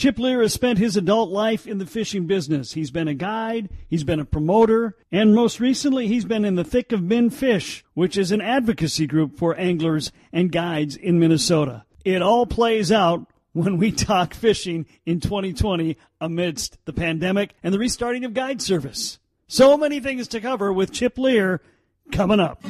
Chip Leer has spent his adult life in the fishing business. He's been a guide, he's been a promoter, and most recently he's been in the thick of MnFish, which is an advocacy group for anglers and guides in Minnesota. It all plays out when we talk fishing in 2020 amidst the pandemic and the restarting of guide service. So many things to cover with Chip Leer coming up.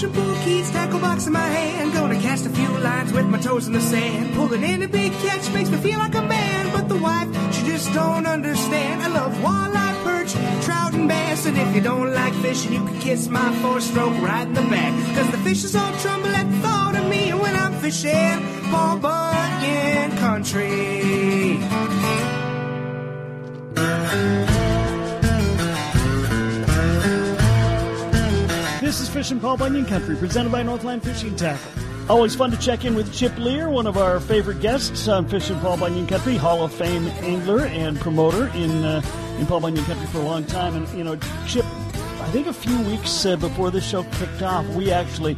Fishing keys, tackle box in my hand. Gonna cast a few lines with my toes in the sand. Pulling in a big catch makes me feel like a man. But the wife, she just don't understand. I love walleye, perch, trout, and bass. And if you don't like fishing, you can kiss my four stroke right in the back. Cause the fishes all tremble at the thought of me when I'm fishing Paul Bunyan country. Is Fishing Paul Bunyan Country, presented by Northland Fishing Tackle. Always fun to check in with Chip Leer, one of our favorite guests on Fishing Paul Bunyan Country, Hall of Fame angler and promoter in uh, in Paul Bunyan Country for a long time. And you know, Chip, I think a few weeks uh, before this show kicked off, we actually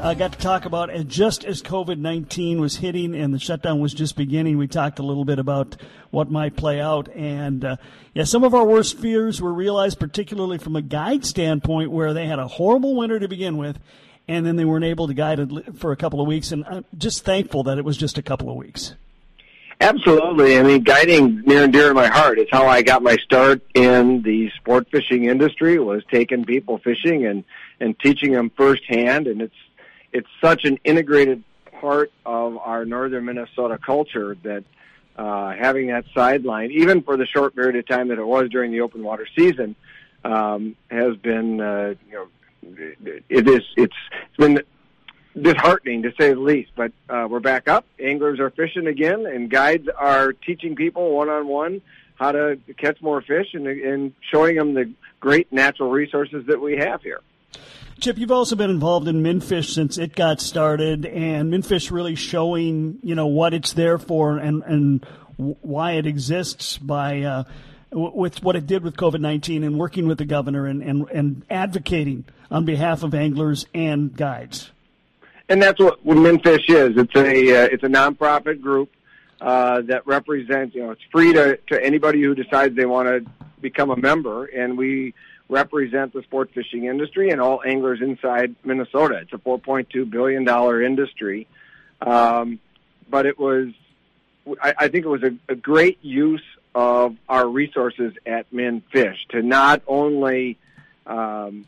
uh, got to talk about, and just as COVID 19 was hitting and the shutdown was just beginning, we talked a little bit about what might play out. And uh, yeah, some of our worst fears were realized, particularly from a guide standpoint, where they had a horrible winter to begin with, and then they weren't able to guide for a couple of weeks. And I'm just thankful that it was just a couple of weeks. Absolutely. I mean, guiding near and dear to my heart. is how I got my start in the sport fishing industry. Was taking people fishing and and teaching them firsthand, and it's it's such an integrated part of our northern Minnesota culture that uh, having that sideline, even for the short period of time that it was during the open water season, um, has been uh, you know it is it's it's been disheartening to say the least. But uh, we're back up. Anglers are fishing again, and guides are teaching people one on one how to catch more fish and, and showing them the great natural resources that we have here. Chip, you've also been involved in Minfish since it got started, and Minfish really showing you know what it's there for and and why it exists by uh, with what it did with COVID nineteen and working with the governor and, and and advocating on behalf of anglers and guides. And that's what, what Minfish is. It's a uh, it's a nonprofit group uh, that represents you know it's free to to anybody who decides they want to become a member, and we represent the sport fishing industry and all anglers inside Minnesota. It's a $4.2 billion industry. Um, but it was, I, I think it was a, a great use of our resources at Min Fish to not only um,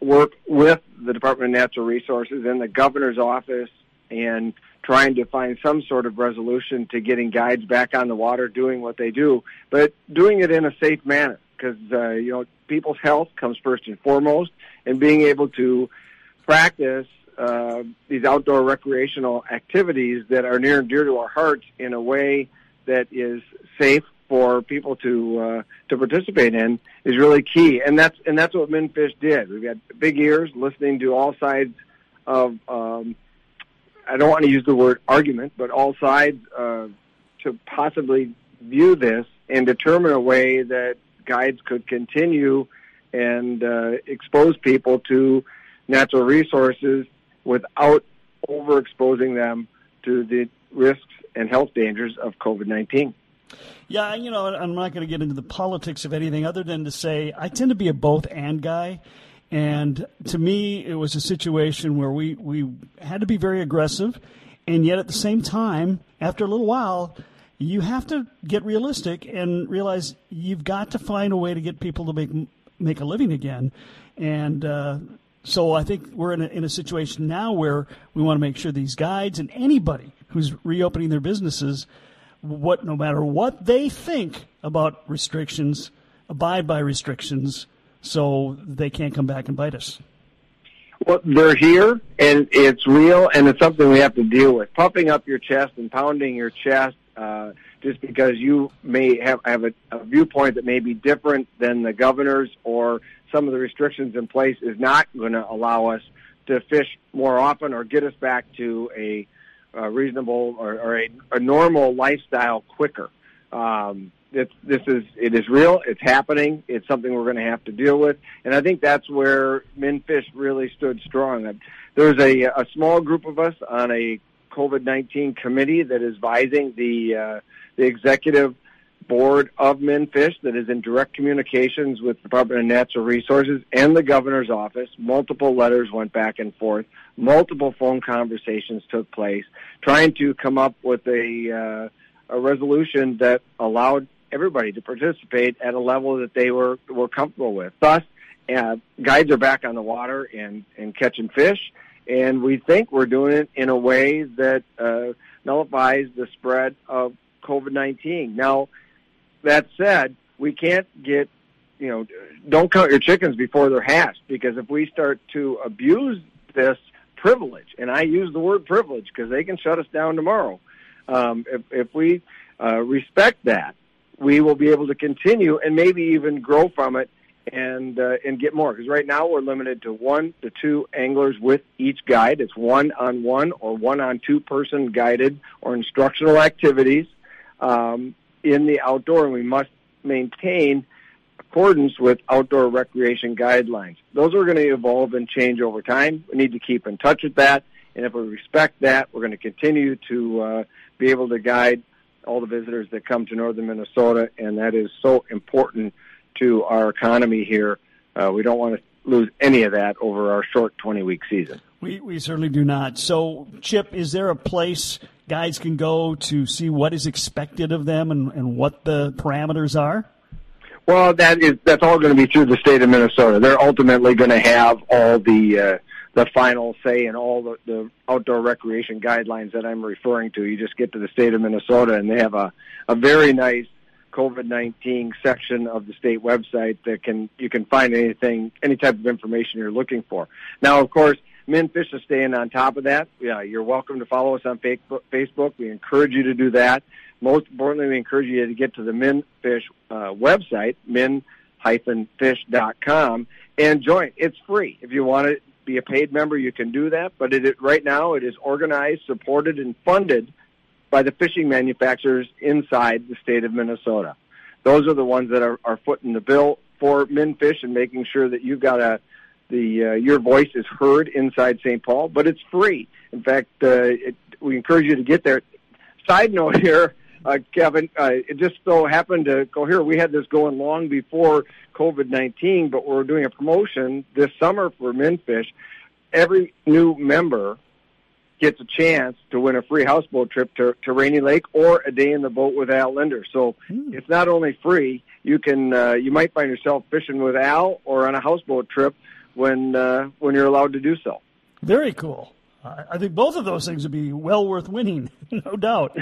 work with the Department of Natural Resources and the governor's office and trying to find some sort of resolution to getting guides back on the water doing what they do, but doing it in a safe manner because uh, you know people's health comes first and foremost, and being able to practice uh, these outdoor recreational activities that are near and dear to our hearts in a way that is safe for people to uh, to participate in is really key, and that's and that's what Minfish did. We've got big ears, listening to all sides of. Um, I don't want to use the word argument, but all sides uh, to possibly view this and determine a way that guides could continue and uh, expose people to natural resources without overexposing them to the risks and health dangers of COVID 19. Yeah, you know, I'm not going to get into the politics of anything other than to say I tend to be a both and guy. And to me, it was a situation where we, we had to be very aggressive. And yet at the same time, after a little while, you have to get realistic and realize you've got to find a way to get people to make make a living again. And uh, so I think we're in a, in a situation now where we want to make sure these guides and anybody who's reopening their businesses, what no matter what they think about restrictions, abide by restrictions, so they can't come back and bite us. Well, they're here, and it's real, and it's something we have to deal with. Puffing up your chest and pounding your chest uh, just because you may have, have a, a viewpoint that may be different than the governor's or some of the restrictions in place is not going to allow us to fish more often or get us back to a, a reasonable or, or a, a, normal lifestyle quicker. Um, it's, this is it is real. It's happening. It's something we're going to have to deal with, and I think that's where MnFish really stood strong. There's a a small group of us on a COVID nineteen committee that is advising the uh, the executive board of MnFish that is in direct communications with the Department of Natural Resources and the governor's office. Multiple letters went back and forth. Multiple phone conversations took place, trying to come up with a uh, a resolution that allowed everybody to participate at a level that they were were comfortable with. Thus, uh, guides are back on the water and and catching fish, and we think we're doing it in a way that uh, nullifies the spread of COVID nineteen. Now, that said, we can't get you know don't count your chickens before they're hatched because if we start to abuse this privilege, and I use the word privilege because they can shut us down tomorrow. Um, if, if we uh, respect that, we will be able to continue and maybe even grow from it and uh, and get more. Because right now we're limited to one to two anglers with each guide. It's one on one or one on two person guided or instructional activities um, in the outdoor, and we must maintain accordance with outdoor recreation guidelines. Those are going to evolve and change over time. We need to keep in touch with that, and if we respect that, we're going to continue to uh, be able to guide all the visitors that come to northern Minnesota, and that is so important to our economy here. Uh, we don't want to lose any of that over our short 20 week season. We, we certainly do not. So, Chip, is there a place guys can go to see what is expected of them and, and what the parameters are? Well, that is that's all going to be through the state of Minnesota. They're ultimately going to have all the uh, the final say in all the, the outdoor recreation guidelines that I'm referring to. You just get to the state of Minnesota and they have a, a very nice COVID-19 section of the state website that can, you can find anything, any type of information you're looking for. Now, of course, MnFish is staying on top of that. Yeah, you're welcome to follow us on Facebook. We encourage you to do that. Most importantly, we encourage you to get to the MnFish uh, website, min-fish.com, and join. It's free. If you want to be a paid member, you can do that. But it, right now, it is organized, supported, and funded by the fishing manufacturers inside the state of Minnesota. Those are the ones that are, are footing the bill for MinFish and making sure that you've got a the uh, your voice is heard inside St. Paul. But it's free. In fact, uh, it, we encourage you to get there. Side note here. Uh, Kevin, uh, it just so happened to go here. We had this going long before COVID 19, but we're doing a promotion this summer for MinFish. Every new member gets a chance to win a free houseboat trip to, to Rainy Lake or a day in the boat with Al Lindner. So hmm. it's not only free, you can uh, you might find yourself fishing with Al or on a houseboat trip when uh, when you're allowed to do so. Very cool. I think both of those things would be well worth winning, no doubt.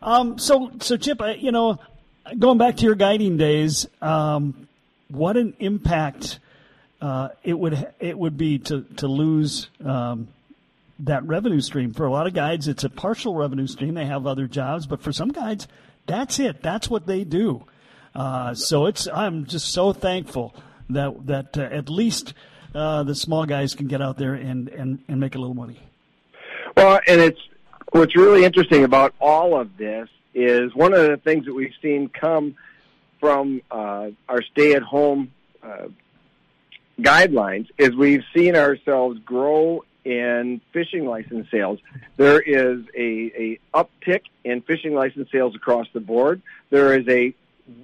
um, so, so Chip, I, you know, going back to your guiding days, um, what an impact uh, it would it would be to to lose um, that revenue stream. For a lot of guides, it's a partial revenue stream. They have other jobs, but for some guides, that's it. That's what they do. Uh, so it's I'm just so thankful that that uh, at least uh, the small guys can get out there and, and, and make a little money. Well, and it's what's really interesting about all of this is one of the things that we've seen come from uh, our stay-at-home uh, guidelines is we've seen ourselves grow in fishing license sales. There is a, a uptick in fishing license sales across the board. There is a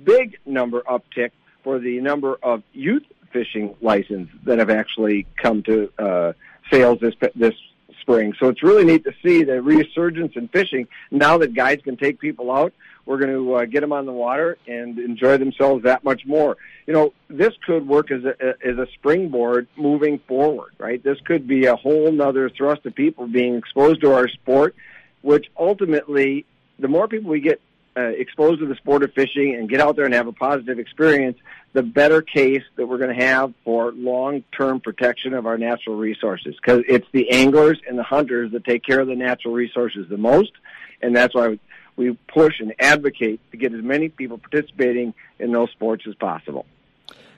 big number uptick for the number of youth fishing license that have actually come to uh, sales this this spring. So it's really neat to see the resurgence in fishing now that guides can take people out. We're going to uh, get them on the water and enjoy themselves that much more. You know, this could work as a as a springboard moving forward, right? This could be a whole nother thrust of people being exposed to our sport, which ultimately, the more people we get uh, exposed to the sport of fishing and get out there and have a positive experience, the better case that we're going to have for long-term protection of our natural resources. Because it's the anglers and the hunters that take care of the natural resources the most, and that's why we push and advocate to get as many people participating in those sports as possible.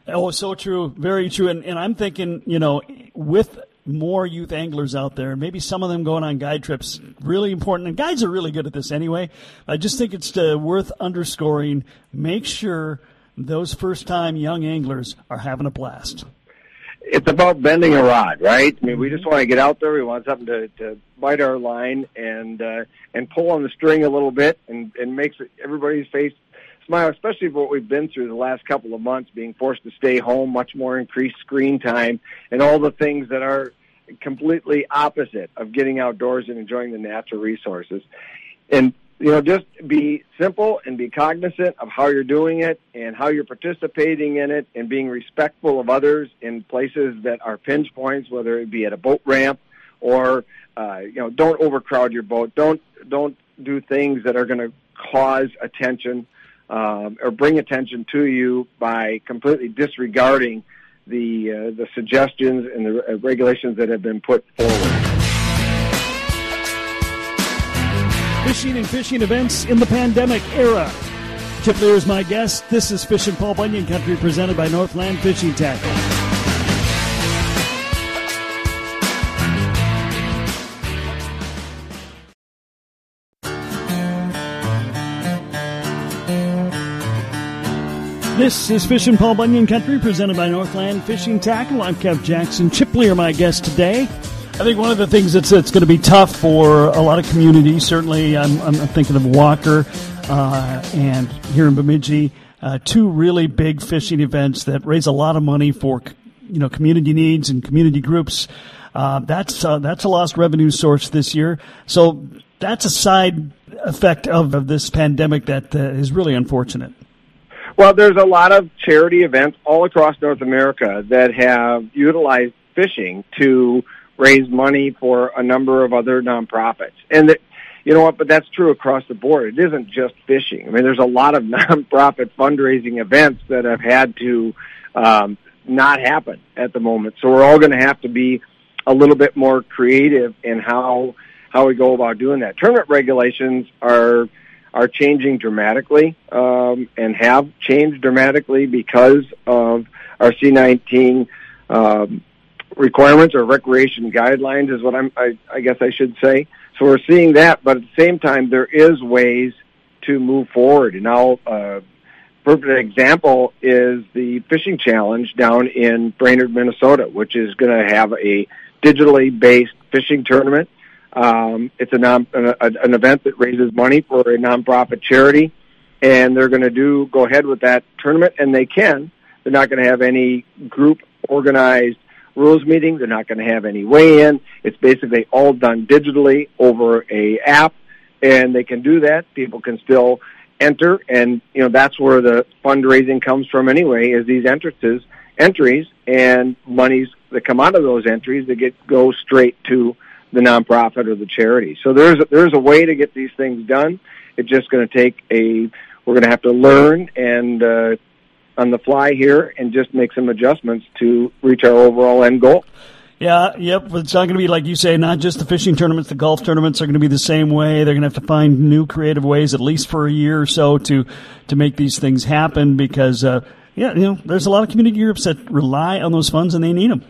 Oh, so true, very true. And, and I'm thinking, you know, with more youth anglers out there, maybe some of them going on guide trips. Really important, and guides are really good at this anyway. I just think it's uh, worth underscoring. Make sure those first time young anglers are having a blast. It's about bending a rod, right? I mean, we just want to get out there. We want something to, to bite our line and uh, and pull on the string a little bit, and and makes everybody's face smile, especially for what we've been through the last couple of months, being forced to stay home, much more increased screen time, and all the things that are completely opposite of getting outdoors and enjoying the natural resources. And you know, just be simple and be cognizant of how you're doing it and how you're participating in it and being respectful of others in places that are pinch points, whether it be at a boat ramp or, uh, you know, don't overcrowd your boat. Don't, don't do things that are going to cause attention, um, or bring attention to you by completely disregarding the, uh, the suggestions and the regulations that have been put forward. Fishing and fishing events in the pandemic era. Chip Leer is my guest. This is Fish Fishing Paul Bunyan Country presented by Northland Fishing Tackle. This is Fishing Paul Bunyan Country presented by Northland Fishing Tackle. I'm Kev Jackson. Chip Leer, my guest today. I think one of the things that's, that's going to be tough for a lot of communities, certainly I'm, I'm thinking of Walker uh, and here in Bemidji, uh, two really big fishing events that raise a lot of money for you know community needs and community groups. Uh, that's uh, that's a lost revenue source this year. So that's a side effect of, of this pandemic that uh, is really unfortunate. Well, there's a lot of charity events all across North America that have utilized fishing to raise money for a number of other nonprofits. And that, you know what, but that's true across the board. It isn't just fishing. I mean, there's a lot of nonprofit fundraising events that have had to um, not happen at the moment. So we're all going to have to be a little bit more creative in how how we go about doing that. Tournament regulations are are changing dramatically um, and have changed dramatically because of our C19 um, requirements or recreation guidelines is what I'm, I, I guess I should say. So we're seeing that, but at the same time, there is ways to move forward. And now, uh, perfect example is the fishing challenge down in Brainerd, Minnesota, which is going to have a digitally based fishing tournament. Um, it's a non, an, an event that raises money for a nonprofit charity, and they're going to do go ahead with that tournament, and they can. They're not going to have any group organized rules meeting. They're not going to have any weigh-in. It's basically all done digitally over a app, and they can do that. People can still enter, and you know that's where the fundraising comes from anyway. Is these entrances, entries, and monies that come out of those entries that get go straight to the nonprofit or the charity. So there's a, there's a way to get these things done. It's just going to take a we're going to have to learn and uh, on the fly here and just make some adjustments to reach our overall end goal. Yeah, yep. It's not going to be like you say. Not just the fishing tournaments, the golf tournaments are going to be the same way. They're going to have to find new creative ways, at least for a year or so, to to make these things happen. Because uh, yeah, you know, there's a lot of community groups that rely on those funds and they need them.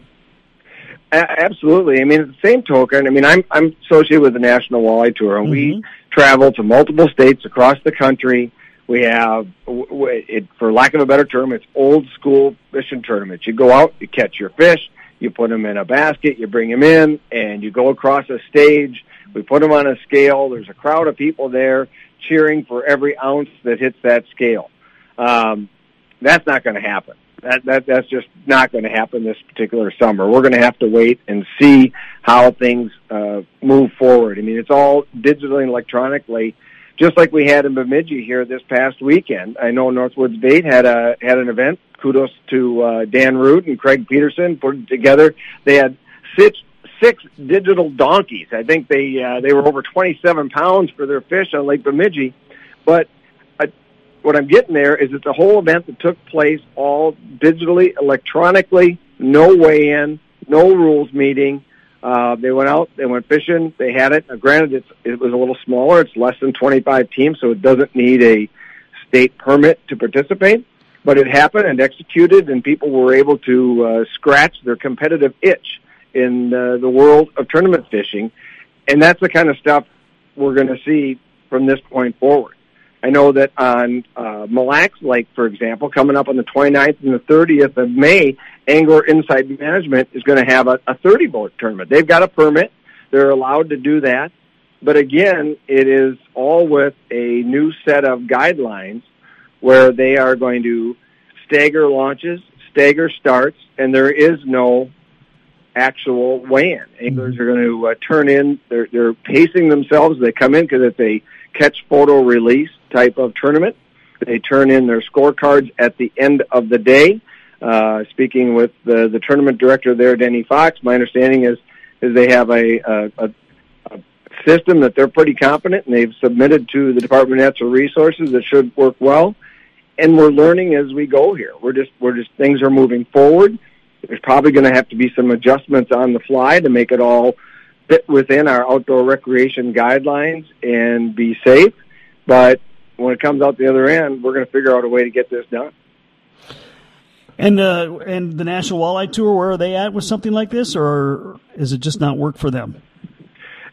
absolutely. I mean, at the same token, I mean, I'm I'm associated with the National Walleye Tour, and mm-hmm. we travel to multiple states across the country we have, it, for lack of a better term, it's old school fishing tournaments. You go out, you catch your fish, you put them in a basket, you bring them in, and you go across a stage. We put them on a scale. There's a crowd of people there cheering for every ounce that hits that scale. Um, that's not going to happen. That, that that's just not going to happen this particular summer. We're going to have to wait and see how things uh, move forward. I mean, it's all digitally and electronically just like we had in Bemidji here this past weekend. I know Northwoods Bait had a had an event. Kudos to uh, Dan Root and Craig Peterson put it together. They had six six digital donkeys. I think they uh, they were over 27 pounds for their fish on Lake Bemidji. But uh, what I'm getting there is it's a whole event that took place all digitally, electronically, no weigh-in, no rules meeting. Uh, they went out, they went fishing, they had it. Now, granted, it's, it was a little smaller. It's less than 25 teams, so it doesn't need a state permit to participate. But it happened and executed, and people were able to uh, scratch their competitive itch in uh, the world of tournament fishing, and that's the kind of stuff we're going to see from this point forward. I know that on uh, Mille Lacs Lake, for example, coming up on the 29th and the 30th of May, Angler Inside Management is going to have a, a 30 boat tournament. They've got a permit. They're allowed to do that. But again, it is all with a new set of guidelines where they are going to stagger launches, stagger starts, and there is no actual weigh-in. Anglers are going to uh, turn in. They're they're pacing themselves. They come in because it's a catch photo release type of tournament. They turn in their scorecards at the end of the day. Uh, speaking with the the tournament director there, Denny Fox, my understanding is is they have a, a, a system that they're pretty confident and they've submitted to the Department of Natural Resources that should work well. And we're learning as we go here. We're just we're just things are moving forward. There's probably going to have to be some adjustments on the fly to make it all fit within our outdoor recreation guidelines and be safe. But when it comes out the other end, we're going to figure out a way to get this done. And uh, and the National Walleye Tour, where are they at with something like this, or is it just not work for them?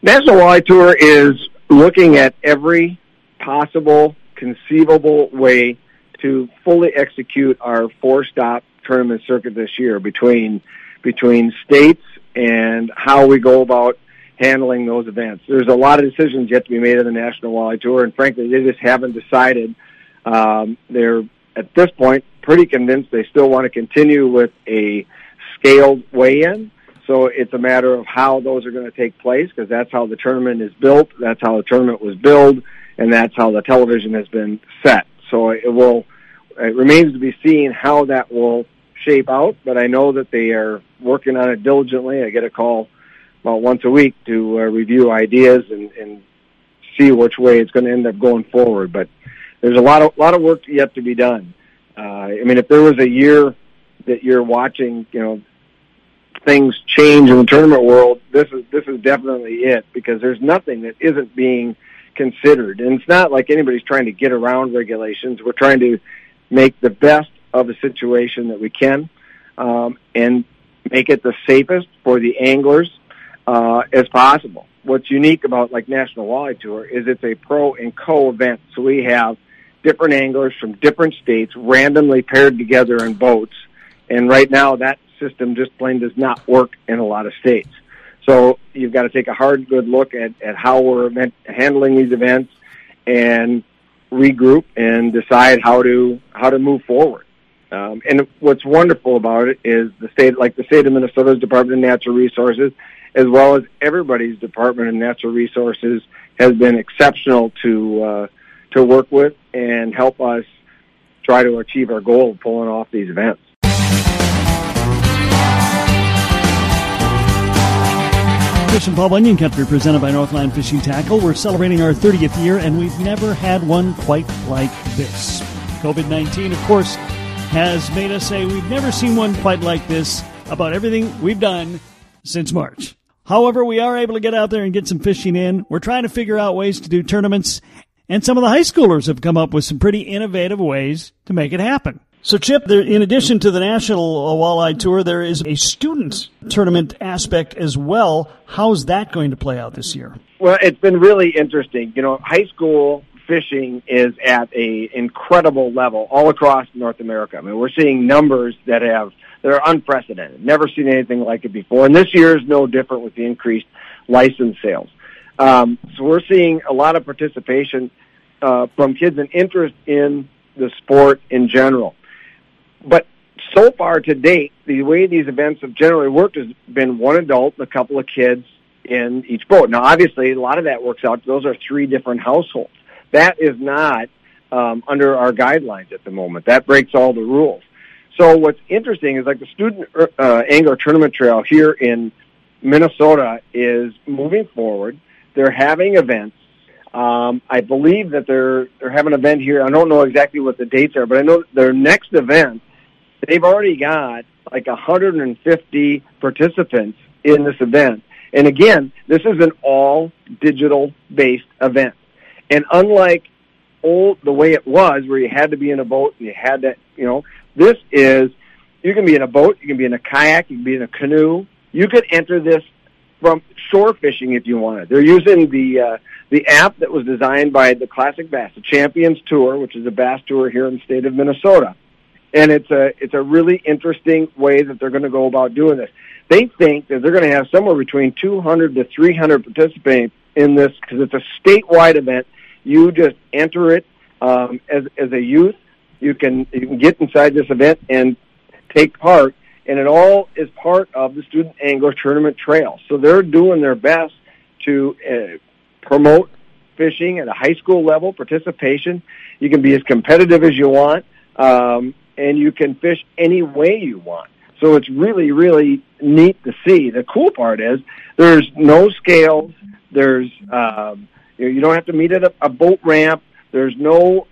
National Walleye Tour is looking at every possible, conceivable way to fully execute our four-stop tournament circuit this year between between states and how we go about handling those events. There's a lot of decisions yet to be made on the National Walleye Tour, and frankly, they just haven't decided. Um, they're at this point pretty convinced they still want to continue with a scaled weigh-in. So it's a matter of how those are going to take place because that's how the tournament is built, that's how the tournament was built, and that's how the television has been set. So it will. It remains to be seen how that will shape out, but I know that they are working on it diligently. I get a call about once a week to uh, review ideas and, and see which way it's going to end up going forward. But there's a lot of lot of work yet to be done. Uh, I mean, if there was a year that you're watching, you know, things change in the tournament world, this is this is definitely it because there's nothing that isn't being considered, and it's not like anybody's trying to get around regulations. We're trying to make the best of a situation that we can, um, and make it the safest for the anglers uh, as possible. What's unique about like National Walleye Tour is it's a pro and co event, so we have different anglers from different states randomly paired together in boats. And right now, that system just plain does not work in a lot of states. So you've got to take a hard, good look at, at how we're event, handling these events and regroup and decide how to how to move forward. Um, and what's wonderful about it is the state, like the state of Minnesota's Department of Natural Resources, as well as everybody's Department of Natural Resources, has been exceptional to uh, to work with and help us try to achieve our goal of pulling off these events. Fishing Paul Bunyan Country, presented by Northland Fishing Tackle. We're celebrating our 30th year, and we've never had one quite like this. COVID 19, of course, has made us say we've never seen one quite like this about everything we've done since March. However, we are able to get out there and get some fishing in. We're trying to figure out ways to do tournaments, and some of the high schoolers have come up with some pretty innovative ways to make it happen. So, Chip, there, in addition to the National Walleye Tour, there is a student tournament aspect as well. How's that going to play out this year? Well, it's been really interesting. You know, high school fishing is at a incredible level all across North America. I mean, we're seeing numbers that have that are unprecedented. Never seen anything like it before, and this year is no different with the increased license sales. Um, so we're seeing a lot of participation uh, from kids and interest in the sport in general. But so far to date, the way these events have generally worked has been one adult and a couple of kids in each boat. Now, obviously, a lot of that works out. Those are three different households. That is not um, under our guidelines at the moment. That breaks all the rules. So what's interesting is like the student uh, angler tournament trail here in Minnesota is moving forward. They're having events. Um, I believe that they're they're having an event here. I don't know exactly what the dates are, but I know their next event. They've already got like 150 participants in this event. And again, this is an all digital based event. And unlike old the way it was where you had to be in a boat and you had to, you know, this is you can be in a boat, you can be in a kayak, you can be in a canoe, you could enter this from shore fishing if you wanted. They're using the uh, the app that was designed by the Classic Bass, the Champions Tour, which is a bass tour here in the state of Minnesota. And it's a it's a really interesting way that they're going to go about doing this. They think that they're going to have somewhere between 200 to 300 participants in this because it's a statewide event. You just enter it um, as as a youth. You can you can get inside this event and take part, and it all is part of the Student Angler Tournament Trail. So they're doing their best to uh, promote fishing at a high school level participation. You can be as competitive as you want, um, and you can fish any way you want. So it's really, really neat to see. The cool part is there's no scales. There's um, you, don't have to meet at a, a boat ramp. There's no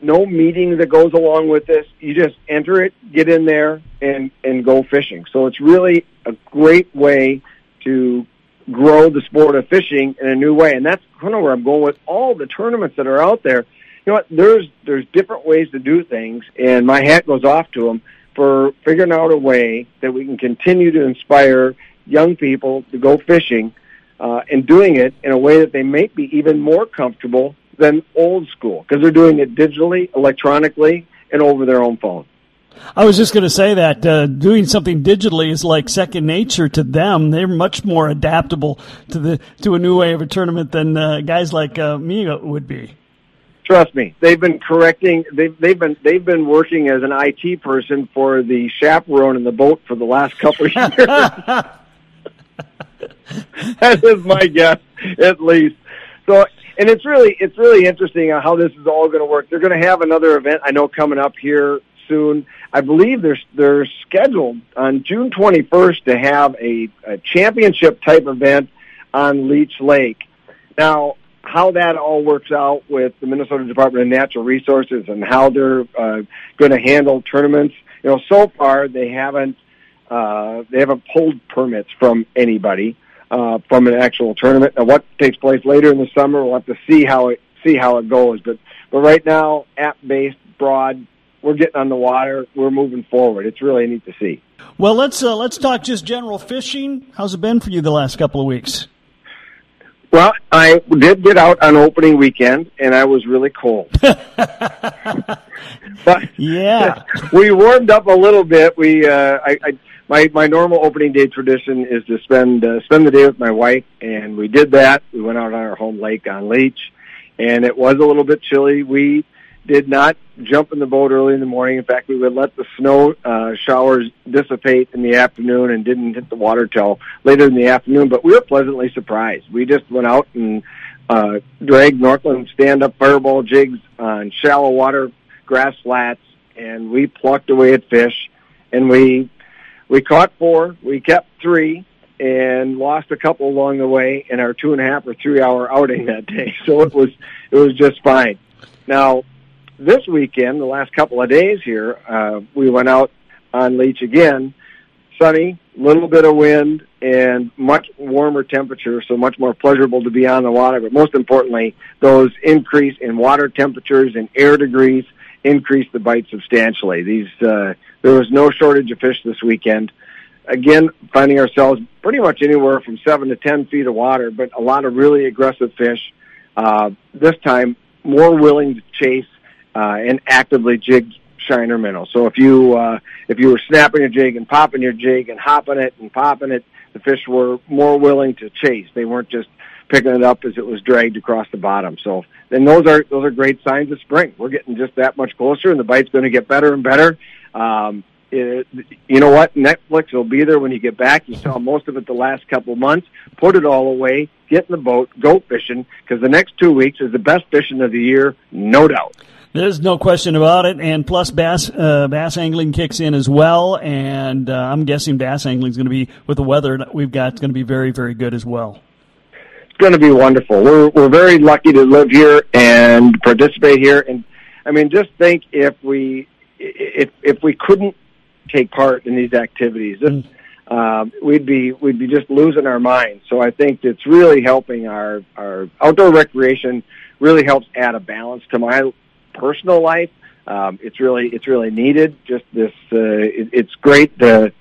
no meeting that goes along with this. You just enter it, get in there, and and go fishing. So it's really a great way to grow the sport of fishing in a new way. And that's kind of where I'm going with all the tournaments that are out there. You know what? There's there's different ways to do things, and my hat goes off to them for figuring out a way that we can continue to inspire young people to go fishing uh, and doing it in a way that they may be even more comfortable than old school because they're doing it digitally, electronically, and over their own phone. I was just going to say that uh, doing something digitally is like second nature to them. They're much more adaptable to the to a new way of a tournament than uh, guys like uh, me would be. Trust me, they've been correcting. They've they've been they've been working as an IT person for the chaperone in the boat for the last couple of years. that is my guess, at least. So, and it's really it's really interesting how this is all going to work. They're going to have another event I know coming up here soon. I believe they're they're scheduled on June 21st to have a, a championship type event on Leech Lake. Now, how that all works out with the Minnesota Department of Natural Resources and how they're uh, going to handle tournaments, you know, so far they haven't uh, they haven't pulled permits from anybody uh, from an actual tournament. Now, what takes place later in the summer, we'll have to see how it see how it goes. But but right now, app based, broad, we're getting on the water. We're moving forward. It's really neat to see. Well, let's uh, let's talk just general fishing. How's it been for you the last couple of weeks? Well, I did get out on opening weekend, and I was really cold. but yeah, we warmed up a little bit. We, uh, I, I, my my normal opening day tradition is to spend uh, spend the day with my wife, and we did that. We went out on our home lake on Leech, and it was a little bit chilly. We did not jump in the boat early in the morning. In fact, we would let the snow uh, showers dissipate in the afternoon and didn't hit the water till later in the afternoon. But we were pleasantly surprised. We just went out and uh, dragged Northland stand-up fireball jigs on shallow water grass flats, and we plucked away at fish, and we we caught four, we kept three, and lost a couple along the way in our two and a half or three hour outing that day. So it was it was just fine. Now this weekend, the last couple of days here, uh, we went out on Leech again. Sunny, little bit of wind, and much warmer temperature, so much more pleasurable to be on the water. But most importantly, those increase in water temperatures and air degrees increase the bite substantially. These uh, there was no shortage of fish this weekend. Again, finding ourselves pretty much anywhere from seven to ten feet of water, but a lot of really aggressive fish. Uh, this time, more willing to chase uh, and actively jig shiner minnow. So if you uh, if you were snapping your jig and popping your jig and hopping it and popping it, the fish were more willing to chase. They weren't just picking it up as it was dragged across the bottom. So then those are those are great signs of spring. We're getting just that much closer, and the bite's going to get better and better. Um, it, you know what? Netflix will be there when you get back. You saw most of it the last couple months. Put it all away. Get in the boat. Go fishing because the next two weeks is the best fishing of the year, no doubt. There's no question about it, and plus bass uh, bass angling kicks in as well, and uh, I'm guessing bass angling is going to be with the weather we've got. Going to be very very good as well. It's going to be wonderful. We're we're very lucky to live here and participate here, and I mean, just think if we if if we couldn't take part in these activities, mm. um, we'd be we'd be just losing our minds. So I think it's really helping our our outdoor recreation. Really helps add a balance to my personal life. Um, it's really it's really needed. Just this, uh, it, it's great to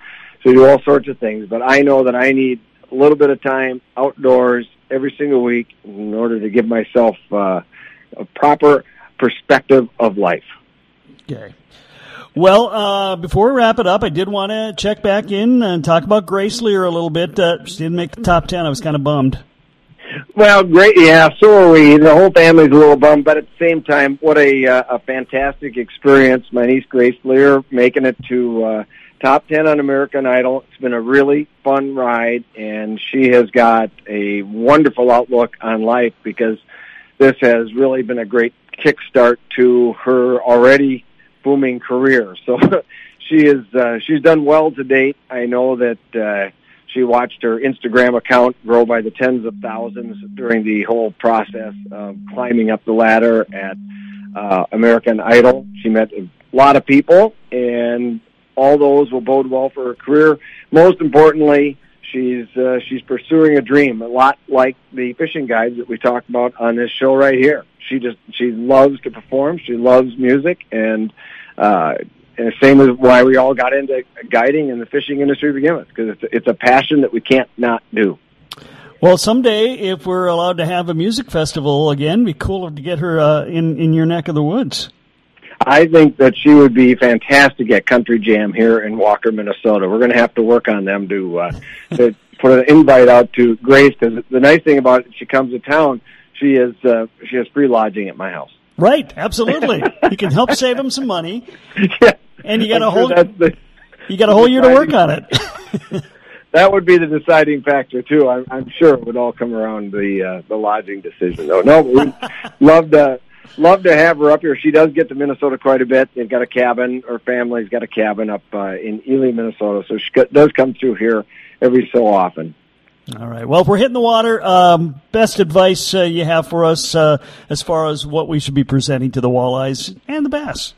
to do all sorts of things. But I know that I need a little bit of time outdoors every single week in order to give myself uh, a proper perspective of life. Okay. Well, uh, before we wrap it up, I did want to check back in and talk about Grace Leer a little bit. Uh, she didn't make the top ten. I was kind of bummed. Well, great. Yeah, so are we. The whole family's a little bummed, but at the same time, what a uh, a fantastic experience. My niece Grace Leer making it to uh, top ten on American Idol. It's been a really fun ride, and she has got a wonderful outlook on life because this has really been a great kickstart to her already booming career. So she is uh, she's done well to date. I know that uh, she watched her Instagram account grow by the tens of thousands during the whole process of climbing up the ladder at uh, American Idol. She met a lot of people, and all those will bode well for her career. Most importantly, she's uh, she's pursuing a dream, a lot like the fishing guides that we talked about on this show right here. She just she loves to perform. She loves music, and uh, and same as why we all got into guiding in the fishing industry to begin with, because it's, it's a passion that we can't not do. Well, someday, if we're allowed to have a music festival again, it'd be cool to get her uh, in in your neck of the woods. I think that she would be fantastic at Country Jam here in Walker, Minnesota. We're going to have to work on them to uh, to put an invite out to Grace because the nice thing about it, she comes to town, she is uh, she has free lodging at my house. Right, absolutely. you can help save them some money. Yeah, and you got a whole the- you got a whole year to work on it. that would be the deciding factor too. I'm, I'm sure it would all come around the uh, the lodging decision. though. no, we love to love to have her up here. She does get to Minnesota quite a bit. They've got a cabin. Her family's got a cabin up uh, in Ely, Minnesota, so she does come through here every so often. All right. Well, if we're hitting the water, um, best advice uh, you have for us uh, as far as what we should be presenting to the walleyes and the bass?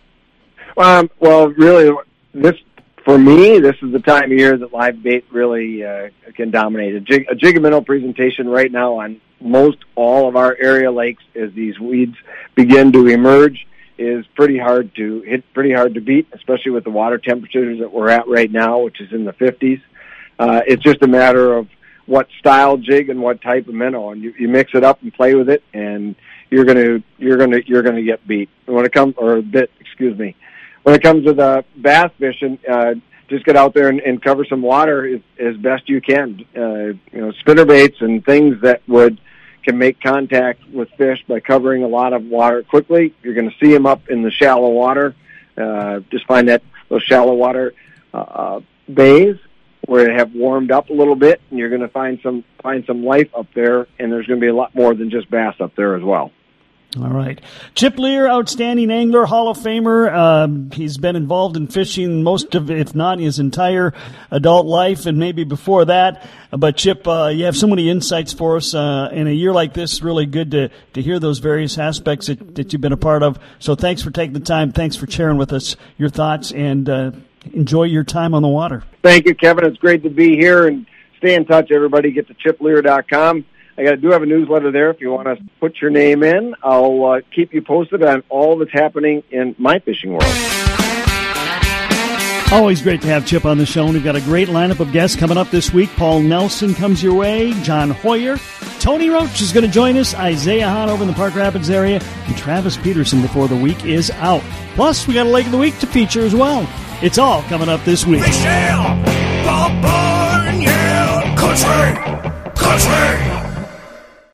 Um, well, really, this for me, this is the time of year that live bait really uh, can dominate. A jig, a jig minnow presentation right now on most all of our area lakes as these weeds begin to emerge is pretty hard to hit, pretty hard to beat, especially with the water temperatures that we're at right now, which is in the 50s. Uh, it's just a matter of what style jig and what type of minnow, and you, you mix it up and play with it, and you're gonna you're gonna you're gonna get beat. When it comes or bit, excuse me, when it comes to the bass fishing, uh, just get out there and, and cover some water as, as best you can. Uh, you know, spinner baits and things that would can make contact with fish by covering a lot of water quickly. You're going to see them up in the shallow water. Uh, just find that those shallow water uh, uh, bays where they have warmed up a little bit, and you're going to find some find some life up there. And there's going to be a lot more than just bass up there as well. All right. Chip Leer, outstanding angler, Hall of Famer. Um, he's been involved in fishing most of, if not his entire adult life and maybe before that. But Chip, uh, you have so many insights for us. Uh, in a year like this, really good to, to hear those various aspects that, that you've been a part of. So thanks for taking the time. Thanks for sharing with us your thoughts and, uh, enjoy your time on the water. Thank you, Kevin. It's great to be here and stay in touch, everybody. Get to chipleer.com. I got do have a newsletter there. If you want to put your name in, I'll uh, keep you posted on all that's happening in my fishing world. Always great to have Chip on the show, and we've got a great lineup of guests coming up this week. Paul Nelson comes your way, John Hoyer, Tony Roach is going to join us, Isaiah Hahn over in the Park Rapids area, and Travis Peterson before the week is out. Plus, we got a Lake of the Week to feature as well. It's all coming up this week. Michelle, Bob Barn, yeah, country, country.